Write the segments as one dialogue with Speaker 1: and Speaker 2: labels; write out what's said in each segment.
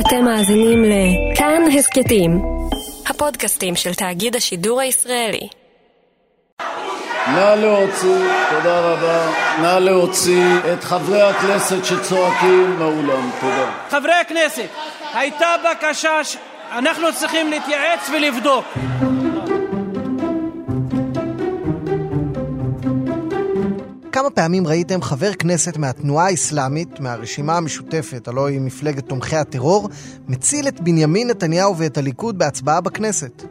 Speaker 1: אתם מאזינים לכאן הסכתים, הפודקאסטים של תאגיד השידור הישראלי.
Speaker 2: נא להוציא, תודה רבה, נא להוציא את חברי הכנסת שצועקים מהאולם, תודה.
Speaker 3: חברי הכנסת, הייתה בקשה, ש... אנחנו צריכים להתייעץ ולבדוק.
Speaker 4: כמה פעמים ראיתם חבר כנסת מהתנועה האסלאמית, מהרשימה המשותפת, הלוא היא מפלגת תומכי הטרור, מציל את בנימין נתניהו ואת הליכוד בהצבעה בכנסת?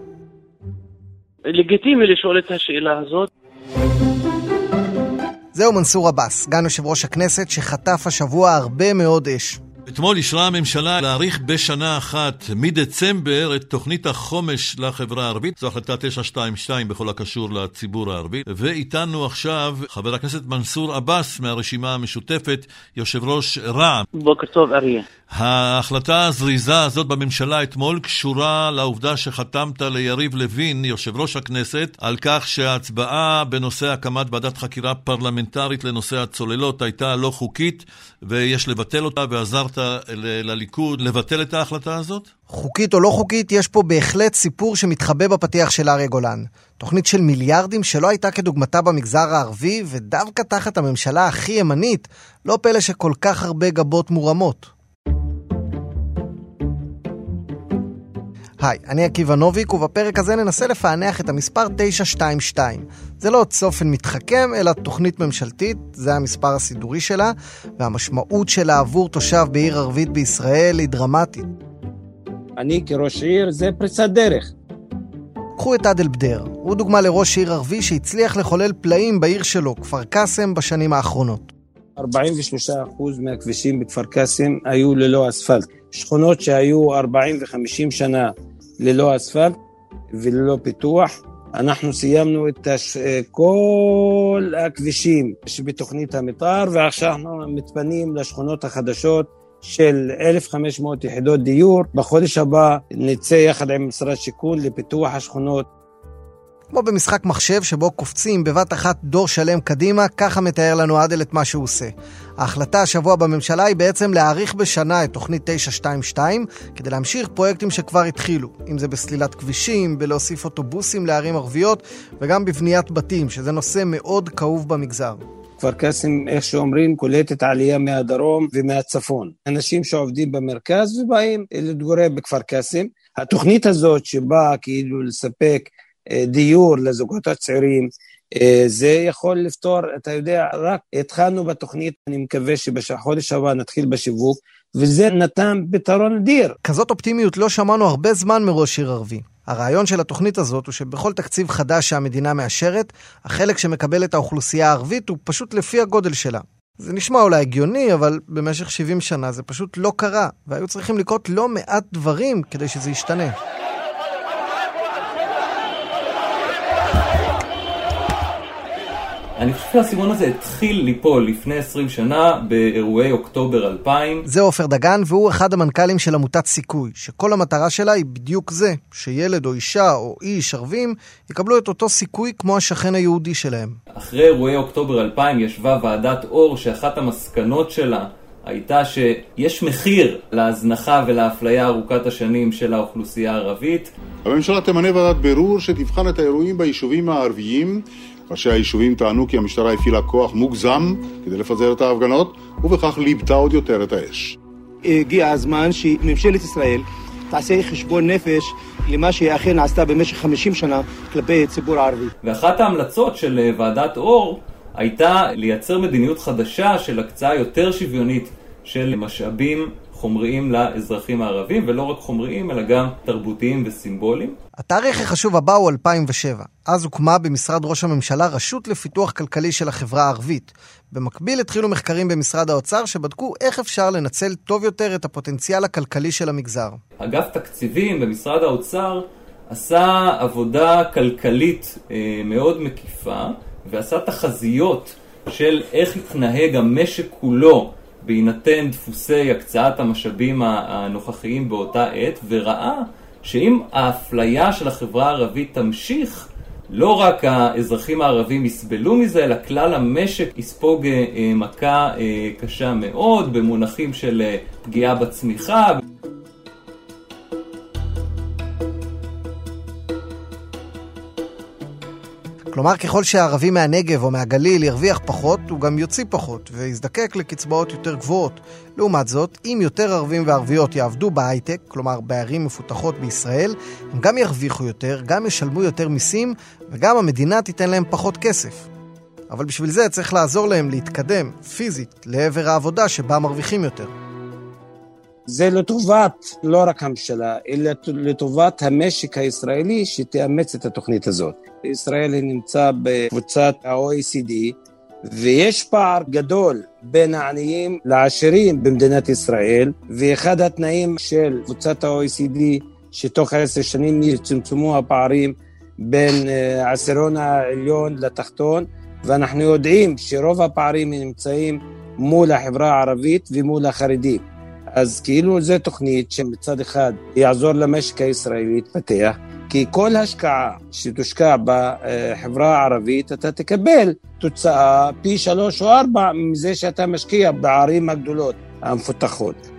Speaker 5: לגיטימי לשאול את השאלה הזאת.
Speaker 4: זהו מנסור עבאס, סגן יושב ראש הכנסת, שחטף השבוע הרבה מאוד אש.
Speaker 6: אתמול אישרה הממשלה להאריך בשנה אחת, מדצמבר, את תוכנית החומש לחברה הערבית. זו החלטה 922 בכל הקשור לציבור הערבי. ואיתנו עכשיו חבר הכנסת מנסור עבאס מהרשימה המשותפת, יושב ראש רע"מ.
Speaker 5: בוקר טוב, אריה.
Speaker 6: ההחלטה הזריזה הזאת בממשלה אתמול קשורה לעובדה שחתמת ליריב לוין, יושב ראש הכנסת, על כך שההצבעה בנושא הקמת ועדת חקירה פרלמנטרית לנושא הצוללות הייתה לא חוקית ויש לבטל אותה, ועזרת לליכוד לבטל את ההחלטה הזאת?
Speaker 4: חוקית או לא חוקית, יש פה בהחלט סיפור שמתחבא בפתיח של אריה גולן. תוכנית של מיליארדים שלא הייתה כדוגמתה במגזר הערבי, ודווקא תחת הממשלה הכי ימנית, לא פלא שכל כך הרבה גבות מורמות. היי, אני עקיבא נוביק, ובפרק הזה ננסה לפענח את המספר 922. זה לא צופן מתחכם, אלא תוכנית ממשלתית, זה המספר הסידורי שלה, והמשמעות שלה עבור תושב בעיר ערבית בישראל היא דרמטית.
Speaker 7: אני כראש עיר זה פריצת דרך.
Speaker 4: קחו את עדל בדר, הוא דוגמה לראש עיר ערבי שהצליח לחולל פלאים בעיר שלו, כפר קאסם, בשנים האחרונות.
Speaker 7: 43% מהכבישים בכפר קאסם היו ללא אספלט. שכונות שהיו 40 ו-50 שנה ללא אספלט וללא פיתוח. אנחנו סיימנו את הש... כל הכבישים שבתוכנית המתאר ועכשיו אנחנו מתפנים לשכונות החדשות של 1,500 יחידות דיור. בחודש הבא נצא יחד עם משרד שיכון לפיתוח השכונות.
Speaker 4: כמו במשחק מחשב שבו קופצים בבת אחת דור שלם קדימה, ככה מתאר לנו עדל את מה שהוא עושה. ההחלטה השבוע בממשלה היא בעצם להאריך בשנה את תוכנית 922 כדי להמשיך פרויקטים שכבר התחילו, אם זה בסלילת כבישים, בלהוסיף אוטובוסים לערים ערביות וגם בבניית בתים, שזה נושא מאוד כאוב במגזר.
Speaker 7: כפר קאסם, איך שאומרים, קולטת עלייה מהדרום ומהצפון. אנשים שעובדים במרכז ובאים להתגורר בכפר קאסם. התוכנית הזאת שבאה כאילו לספק דיור לזוגות הצעירים, זה יכול לפתור, אתה יודע, רק התחלנו בתוכנית, אני מקווה שבחודש הבא נתחיל בשיווק, וזה נתן פתרון אדיר.
Speaker 4: כזאת אופטימיות לא שמענו הרבה זמן מראש עיר ערבי. הרעיון של התוכנית הזאת הוא שבכל תקציב חדש שהמדינה מאשרת, החלק שמקבלת האוכלוסייה הערבית הוא פשוט לפי הגודל שלה. זה נשמע אולי הגיוני, אבל במשך 70 שנה זה פשוט לא קרה, והיו צריכים לקרות לא מעט דברים כדי שזה ישתנה.
Speaker 8: אני חושב שהסימון הזה התחיל ליפול לפני 20 שנה באירועי אוקטובר 2000.
Speaker 4: זה עופר דגן, והוא אחד המנכ"לים של עמותת סיכוי, שכל המטרה שלה היא בדיוק זה, שילד או אישה או איש ערבים יקבלו את אותו סיכוי כמו השכן היהודי שלהם.
Speaker 8: אחרי אירועי אוקטובר 2000 ישבה ועדת אור, שאחת המסקנות שלה הייתה שיש מחיר להזנחה ולאפליה ארוכת השנים של האוכלוסייה הערבית.
Speaker 9: הממשלה תמנה ועדת בירור שתבחן את האירועים ביישובים הערביים ראשי היישובים טענו כי המשטרה הפעילה כוח מוגזם כדי לפזר את ההפגנות, ובכך ליבתה עוד יותר את האש.
Speaker 10: הגיע הזמן שממשלת ישראל תעשה חשבון נפש למה שהיא אכן עשתה במשך 50 שנה כלפי הציבור הערבי.
Speaker 8: ואחת ההמלצות של ועדת אור הייתה לייצר מדיניות חדשה של הקצאה יותר שוויונית של משאבים חומריים לאזרחים הערבים, ולא רק חומריים, אלא גם תרבותיים וסימבוליים.
Speaker 4: התאריך החשוב הבא הוא 2007. אז הוקמה במשרד ראש הממשלה רשות לפיתוח כלכלי של החברה הערבית. במקביל התחילו מחקרים במשרד האוצר שבדקו איך אפשר לנצל טוב יותר את הפוטנציאל הכלכלי של המגזר.
Speaker 8: אגף תקציבים במשרד האוצר עשה עבודה כלכלית אה, מאוד מקיפה, ועשה תחזיות של איך יתנהג המשק כולו בהינתן דפוסי הקצאת המשאבים הנוכחיים באותה עת, וראה שאם האפליה של החברה הערבית תמשיך, לא רק האזרחים הערבים יסבלו מזה, אלא כלל המשק יספוג מכה קשה מאוד במונחים של פגיעה בצמיחה.
Speaker 4: כלומר, ככל שהערבי מהנגב או מהגליל ירוויח פחות, הוא גם יוציא פחות, ויזדקק לקצבאות יותר גבוהות. לעומת זאת, אם יותר ערבים וערביות יעבדו בהייטק, כלומר בערים מפותחות בישראל, הם גם ירוויחו יותר, גם ישלמו יותר מיסים, וגם המדינה תיתן להם פחות כסף. אבל בשביל זה צריך לעזור להם להתקדם פיזית לעבר העבודה שבה מרוויחים יותר.
Speaker 7: זה לטובת לא רק הממשלה, אלא לטובת המשק הישראלי שתאמץ את התוכנית הזאת. ישראל נמצא בקבוצת ה-OECD, ויש פער גדול בין העניים לעשירים במדינת ישראל, ואחד התנאים של קבוצת ה-OECD, שתוך עשר שנים יצומצמו הפערים בין אה, העשירון העליון לתחתון, ואנחנו יודעים שרוב הפערים נמצאים מול החברה הערבית ומול החרדים. אז כאילו זו תוכנית שמצד אחד יעזור למשק הישראלי להתפתח, כי כל השקעה שתושקע בחברה הערבית, אתה תקבל תוצאה פי שלוש או ארבע מזה שאתה משקיע בערים הגדולות המפותחות.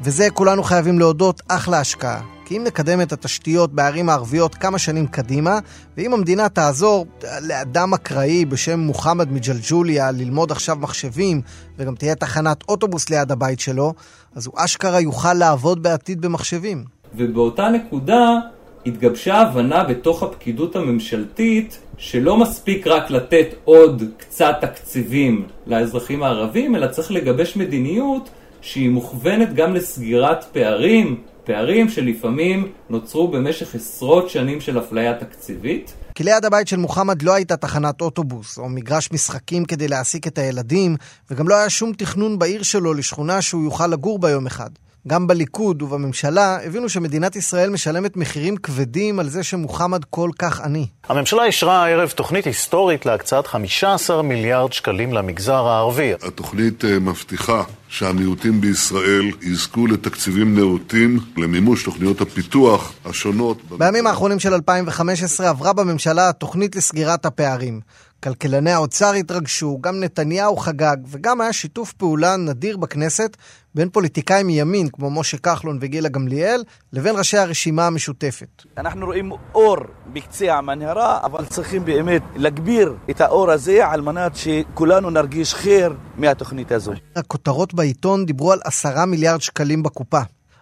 Speaker 4: וזה כולנו חייבים להודות אחלה השקעה. כי אם נקדם את התשתיות בערים הערביות כמה שנים קדימה, ואם המדינה תעזור לאדם אקראי בשם מוחמד מג'לג'וליה ללמוד עכשיו מחשבים, וגם תהיה תחנת אוטובוס ליד הבית שלו, אז הוא אשכרה יוכל לעבוד בעתיד במחשבים.
Speaker 8: ובאותה נקודה התגבשה הבנה בתוך הפקידות הממשלתית שלא מספיק רק לתת עוד קצת תקציבים לאזרחים הערבים, אלא צריך לגבש מדיניות שהיא מוכוונת גם לסגירת פערים, פערים שלפעמים נוצרו במשך עשרות שנים של אפליה תקציבית.
Speaker 4: כי ליד הבית של מוחמד לא הייתה תחנת אוטובוס או מגרש משחקים כדי להעסיק את הילדים, וגם לא היה שום תכנון בעיר שלו לשכונה שהוא יוכל לגור בה יום אחד. גם בליכוד ובממשלה הבינו שמדינת ישראל משלמת מחירים כבדים על זה שמוחמד כל כך עני.
Speaker 11: הממשלה אישרה הערב תוכנית היסטורית להקצאת 15 מיליארד שקלים למגזר הערבי.
Speaker 12: התוכנית אה, מבטיחה שהמיעוטים בישראל יזכו לתקציבים נאותים למימוש תוכניות הפיתוח השונות.
Speaker 4: בימים האחרונים של 2015 עברה בממשלה התוכנית לסגירת הפערים. כלכלני האוצר התרגשו, גם נתניהו חגג, וגם היה שיתוף פעולה נדיר בכנסת בין פוליטיקאים מימין, כמו משה כחלון וגילה גמליאל, לבין ראשי הרשימה המשותפת.
Speaker 13: אנחנו רואים אור בקצה המנהרה, אבל צריכים באמת להגביר את האור הזה על מנת שכולנו נרגיש חיר מהתוכנית הזו.
Speaker 4: הכותרות בעיתון דיברו על עשרה מיליארד שקלים בקופה.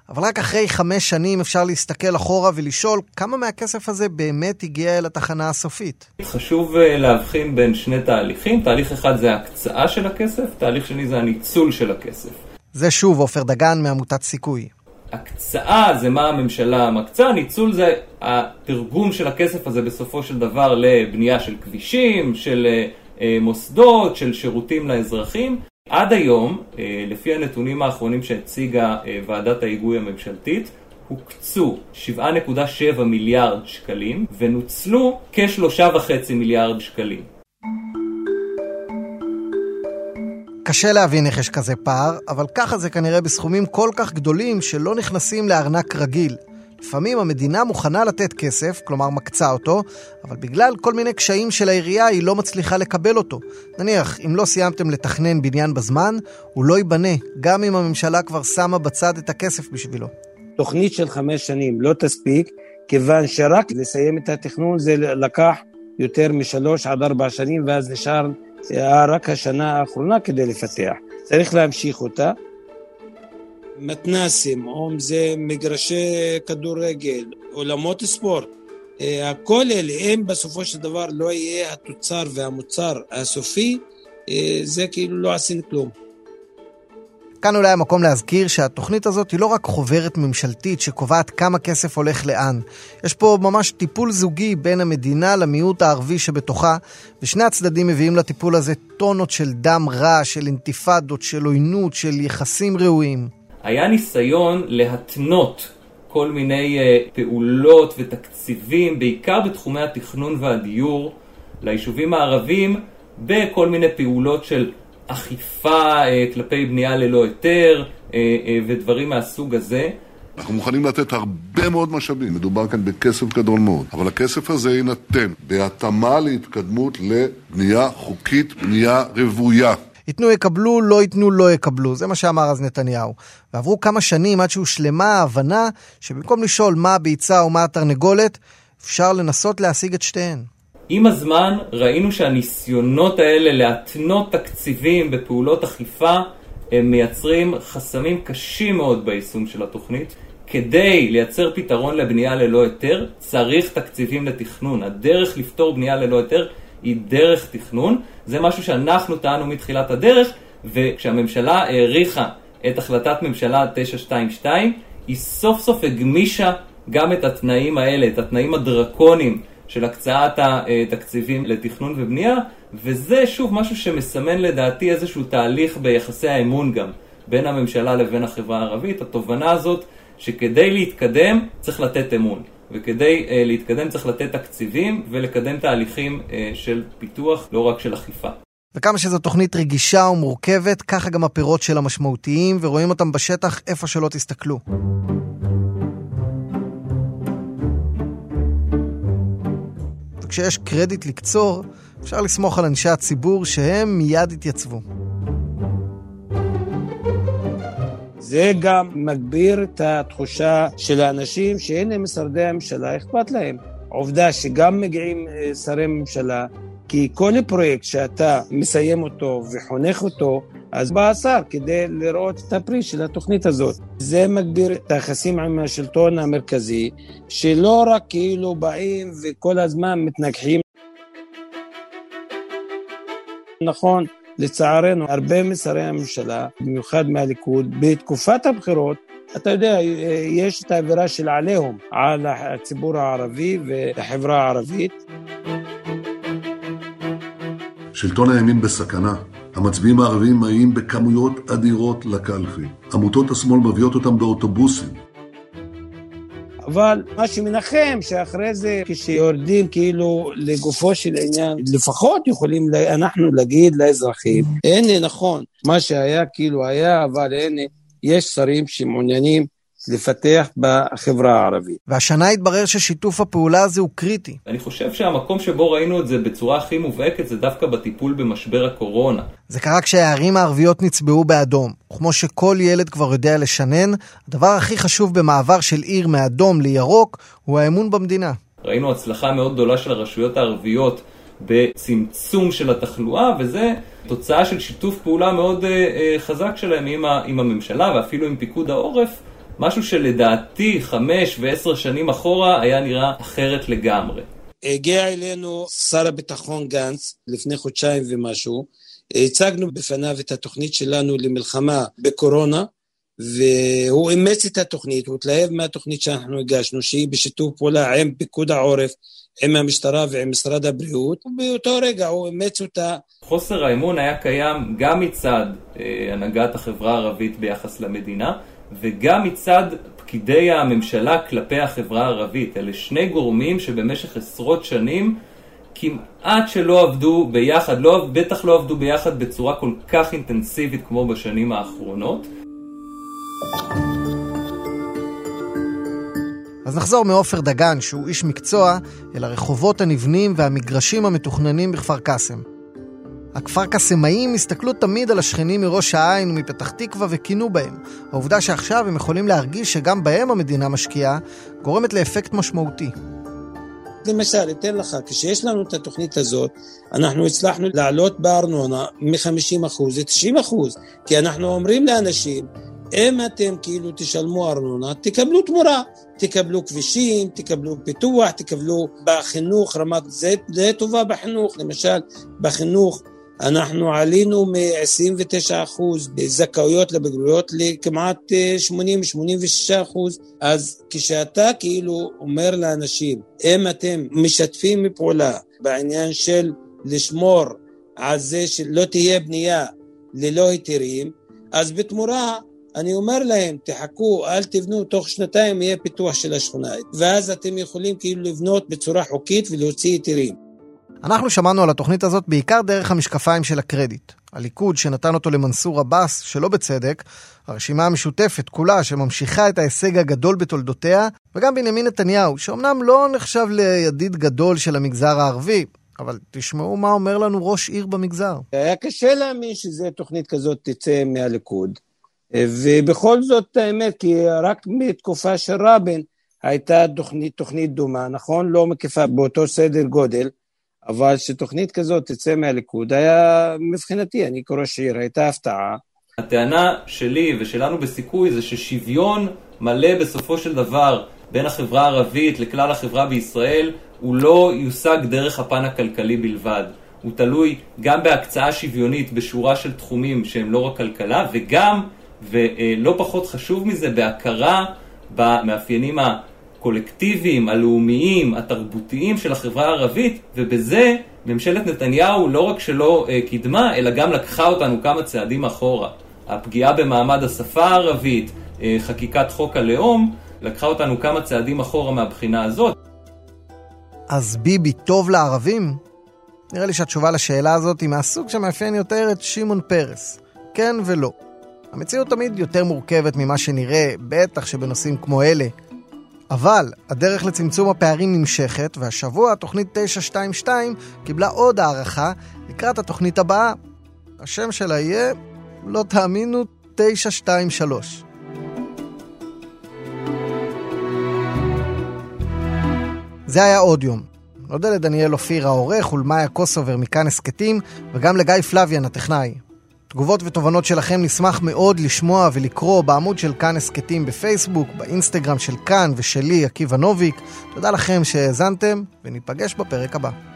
Speaker 4: אבל רק אחרי חמש שנים אפשר להסתכל אחורה ולשאול כמה מהכסף הזה באמת הגיע אל התחנה הסופית.
Speaker 8: חשוב אה, להבחין בין שני תהליכים, תהליך אחד זה ההקצאה של הכסף, תהליך שני זה הניצול של הכסף.
Speaker 4: זה שוב עופר דגן מעמותת סיכוי.
Speaker 8: הקצאה זה מה הממשלה מקצה, ניצול זה התרגום של הכסף הזה בסופו של דבר לבנייה של כבישים, של אה, אה, מוסדות, של שירותים לאזרחים. עד היום, אה, לפי הנתונים האחרונים שהציגה אה, ועדת ההיגוי הממשלתית, הוקצו 7.7 מיליארד שקלים ונוצלו כ-3.5 מיליארד שקלים.
Speaker 4: קשה להבין איך יש כזה פער, אבל ככה זה כנראה בסכומים כל כך גדולים שלא נכנסים לארנק רגיל. לפעמים המדינה מוכנה לתת כסף, כלומר מקצה אותו, אבל בגלל כל מיני קשיים של העירייה היא לא מצליחה לקבל אותו. נניח, אם לא סיימתם לתכנן בניין בזמן, הוא לא ייבנה, גם אם הממשלה כבר שמה בצד את הכסף בשבילו.
Speaker 7: תוכנית של חמש שנים לא תספיק, כיוון שרק לסיים את התכנון זה לקח יותר משלוש עד ארבע שנים, ואז נשאר רק השנה האחרונה כדי לפתח. צריך להמשיך אותה. מתנסים, או אם זה מגרשי כדורגל, אולמות ספורט, אה, הכל אלה, אם בסופו של דבר לא יהיה התוצר והמוצר הסופי, אה, זה כאילו לא עשינו כלום.
Speaker 4: כאן אולי המקום להזכיר שהתוכנית הזאת היא לא רק חוברת ממשלתית שקובעת כמה כסף הולך לאן. יש פה ממש טיפול זוגי בין המדינה למיעוט הערבי שבתוכה, ושני הצדדים מביאים לטיפול הזה טונות של דם רע, של אינתיפאדות, של עוינות, של יחסים ראויים.
Speaker 8: היה ניסיון להתנות כל מיני uh, פעולות ותקציבים, בעיקר בתחומי התכנון והדיור, ליישובים הערבים, בכל מיני פעולות של אכיפה uh, כלפי בנייה ללא היתר uh, ודברים מהסוג הזה.
Speaker 12: אנחנו מוכנים לתת הרבה מאוד משאבים, מדובר כאן בכסף גדול מאוד, אבל הכסף הזה יינתן בהתאמה להתקדמות לבנייה חוקית, בנייה רוויה.
Speaker 4: ייתנו יקבלו, לא ייתנו לא יקבלו, זה מה שאמר אז נתניהו. ועברו כמה שנים עד שהושלמה ההבנה שבמקום לשאול מה הביצה ומה התרנגולת, אפשר לנסות להשיג את שתיהן.
Speaker 8: עם הזמן ראינו שהניסיונות האלה להתנות תקציבים בפעולות אכיפה הם מייצרים חסמים קשים מאוד ביישום של התוכנית. כדי לייצר פתרון לבנייה ללא היתר, צריך תקציבים לתכנון. הדרך לפתור בנייה ללא היתר היא דרך תכנון. זה משהו שאנחנו טענו מתחילת הדרך, וכשהממשלה העריכה את החלטת ממשלה 922, היא סוף סוף הגמישה גם את התנאים האלה, את התנאים הדרקוניים של הקצאת התקציבים לתכנון ובנייה, וזה שוב משהו שמסמן לדעתי איזשהו תהליך ביחסי האמון גם בין הממשלה לבין החברה הערבית. התובנה הזאת שכדי להתקדם צריך לתת אמון, וכדי uh, להתקדם צריך לתת תקציבים ולקדם תהליכים uh, של פיתוח, לא רק של אכיפה.
Speaker 4: וכמה שזו תוכנית רגישה ומורכבת, ככה גם הפירות שלה משמעותיים, ורואים אותם בשטח איפה שלא תסתכלו. וכשיש קרדיט לקצור, אפשר לסמוך על אנשי הציבור שהם מיד יתייצבו.
Speaker 7: זה גם מגביר את התחושה של האנשים שהנה משרדי הממשלה אכפת להם. עובדה שגם מגיעים אה, שרי ממשלה, כי כל פרויקט שאתה מסיים אותו וחונך אותו, אז בא השר כדי לראות את הפרי של התוכנית הזאת. זה מגביר את היחסים עם השלטון המרכזי, שלא רק כאילו באים וכל הזמן מתנגחים. נכון, לצערנו, הרבה משרי הממשלה, במיוחד מהליכוד, בתקופת הבחירות, אתה יודע, יש את האווירה של עליהום על הציבור הערבי והחברה הערבית.
Speaker 12: שלטון הימין בסכנה. המצביעים הערבים מגיעים בכמויות אדירות לקלפי. עמותות השמאל מביאות אותם באוטובוסים.
Speaker 7: אבל מה שמנחם, שאחרי זה, כשיורדים כאילו לגופו של עניין, לפחות יכולים אנחנו להגיד לאזרחים, הנה נכון, מה שהיה כאילו היה, אבל הנה, יש שרים שמעוניינים לפתח בחברה הערבית.
Speaker 4: והשנה התברר ששיתוף הפעולה הזה הוא קריטי.
Speaker 8: אני חושב שהמקום שבו ראינו את זה בצורה הכי מובהקת זה דווקא בטיפול במשבר הקורונה.
Speaker 4: זה קרה כשהערים הערביות נצבעו באדום. וכמו שכל ילד כבר יודע לשנן, הדבר הכי חשוב במעבר של עיר מאדום לירוק הוא האמון במדינה.
Speaker 8: ראינו הצלחה מאוד גדולה של הרשויות הערביות בצמצום של התחלואה, וזה תוצאה של שיתוף פעולה מאוד uh, uh, חזק שלהם עם, ה, עם הממשלה ואפילו עם פיקוד העורף. משהו שלדעתי חמש ועשר שנים אחורה היה נראה אחרת לגמרי.
Speaker 7: הגיע אלינו שר הביטחון גנץ לפני חודשיים ומשהו, הצגנו בפניו את התוכנית שלנו למלחמה בקורונה, והוא אימץ את התוכנית, הוא התלהב מהתוכנית שאנחנו הגשנו, שהיא בשיתוף פעולה עם פיקוד העורף, עם המשטרה ועם משרד הבריאות, ובאותו רגע הוא אימץ אותה.
Speaker 8: חוסר האמון היה קיים גם מצד אה, הנהגת החברה הערבית ביחס למדינה, וגם מצד פקידי הממשלה כלפי החברה הערבית. אלה שני גורמים שבמשך עשרות שנים כמעט שלא עבדו ביחד, לא, בטח לא עבדו ביחד בצורה כל כך אינטנסיבית כמו בשנים האחרונות.
Speaker 4: אז נחזור מעופר דגן, שהוא איש מקצוע, אל הרחובות הנבנים והמגרשים המתוכננים בכפר קאסם. הכפר קאסמאים הסתכלו תמיד על השכנים מראש העין ומפתח תקווה וכינו בהם. העובדה שעכשיו הם יכולים להרגיש שגם בהם המדינה משקיעה, גורמת לאפקט משמעותי.
Speaker 7: למשל, אתן לך, כשיש לנו את התוכנית הזאת, אנחנו הצלחנו לעלות בארנונה מ-50% ל-90%, כי אנחנו אומרים לאנשים, אם אתם כאילו תשלמו ארנונה, תקבלו תמורה. תקבלו כבישים, תקבלו פיתוח, תקבלו בחינוך, רמת זה, זה טובה בחינוך. למשל, בחינוך אנחנו עלינו מ-29% בזכאויות לבגרויות לכמעט 80-86%. אז כשאתה כאילו אומר לאנשים, אם אתם משתפים פעולה בעניין של לשמור על זה שלא תהיה בנייה ללא היתרים, אז בתמורה אני אומר להם, תחכו, אל תבנו, תוך שנתיים יהיה פיתוח של השכונה. ואז אתם יכולים כאילו לבנות בצורה חוקית ולהוציא היתרים.
Speaker 4: אנחנו שמענו על התוכנית הזאת בעיקר דרך המשקפיים של הקרדיט. הליכוד שנתן אותו למנסור עבאס, שלא בצדק, הרשימה המשותפת כולה שממשיכה את ההישג הגדול בתולדותיה, וגם בנימין נתניהו, שאומנם לא נחשב לידיד גדול של המגזר הערבי, אבל תשמעו מה אומר לנו ראש עיר במגזר.
Speaker 7: היה קשה להאמין שזו תוכנית כזאת תצא מהליכוד. ובכל זאת, האמת, כי רק מתקופה של רבין הייתה תוכנית, תוכנית דומה, נכון? לא מקיפה באותו סדר גודל, אבל שתוכנית כזאת תצא מהליכוד, היה מבחינתי, אני כראש עיר, הייתה הפתעה.
Speaker 8: הטענה שלי ושלנו בסיכוי זה ששוויון מלא בסופו של דבר בין החברה הערבית לכלל החברה בישראל הוא לא יושג דרך הפן הכלכלי בלבד. הוא תלוי גם בהקצאה שוויונית בשורה של תחומים שהם לא רק כלכלה, וגם, ולא פחות חשוב מזה, בהכרה במאפיינים הקולקטיביים, הלאומיים, התרבותיים של החברה הערבית, ובזה ממשלת נתניהו לא רק שלא אה, קידמה, אלא גם לקחה אותנו כמה צעדים אחורה. הפגיעה במעמד השפה הערבית, אה, חקיקת חוק הלאום, לקחה אותנו כמה צעדים אחורה מהבחינה הזאת.
Speaker 4: אז ביבי טוב לערבים? נראה לי שהתשובה לשאלה הזאת היא מהסוג שמאפיין יותר את שמעון פרס. כן ולא. המציאות תמיד יותר מורכבת ממה שנראה, בטח שבנושאים כמו אלה. אבל הדרך לצמצום הפערים נמשכת, והשבוע התוכנית 922 קיבלה עוד הערכה לקראת התוכנית הבאה. השם שלה יהיה, לא תאמינו, 923. זה היה עוד יום. נודה לדניאל אופיר העורך ולמאיה קוסובר מכאן הסכתים, וגם לגיא פלוויאן הטכנאי. תגובות ותובנות שלכם נשמח מאוד לשמוע ולקרוא בעמוד של כאן הסכתים בפייסבוק, באינסטגרם של כאן ושלי, עקיבא נוביק. תודה לכם שהאזנתם, וניפגש בפרק הבא.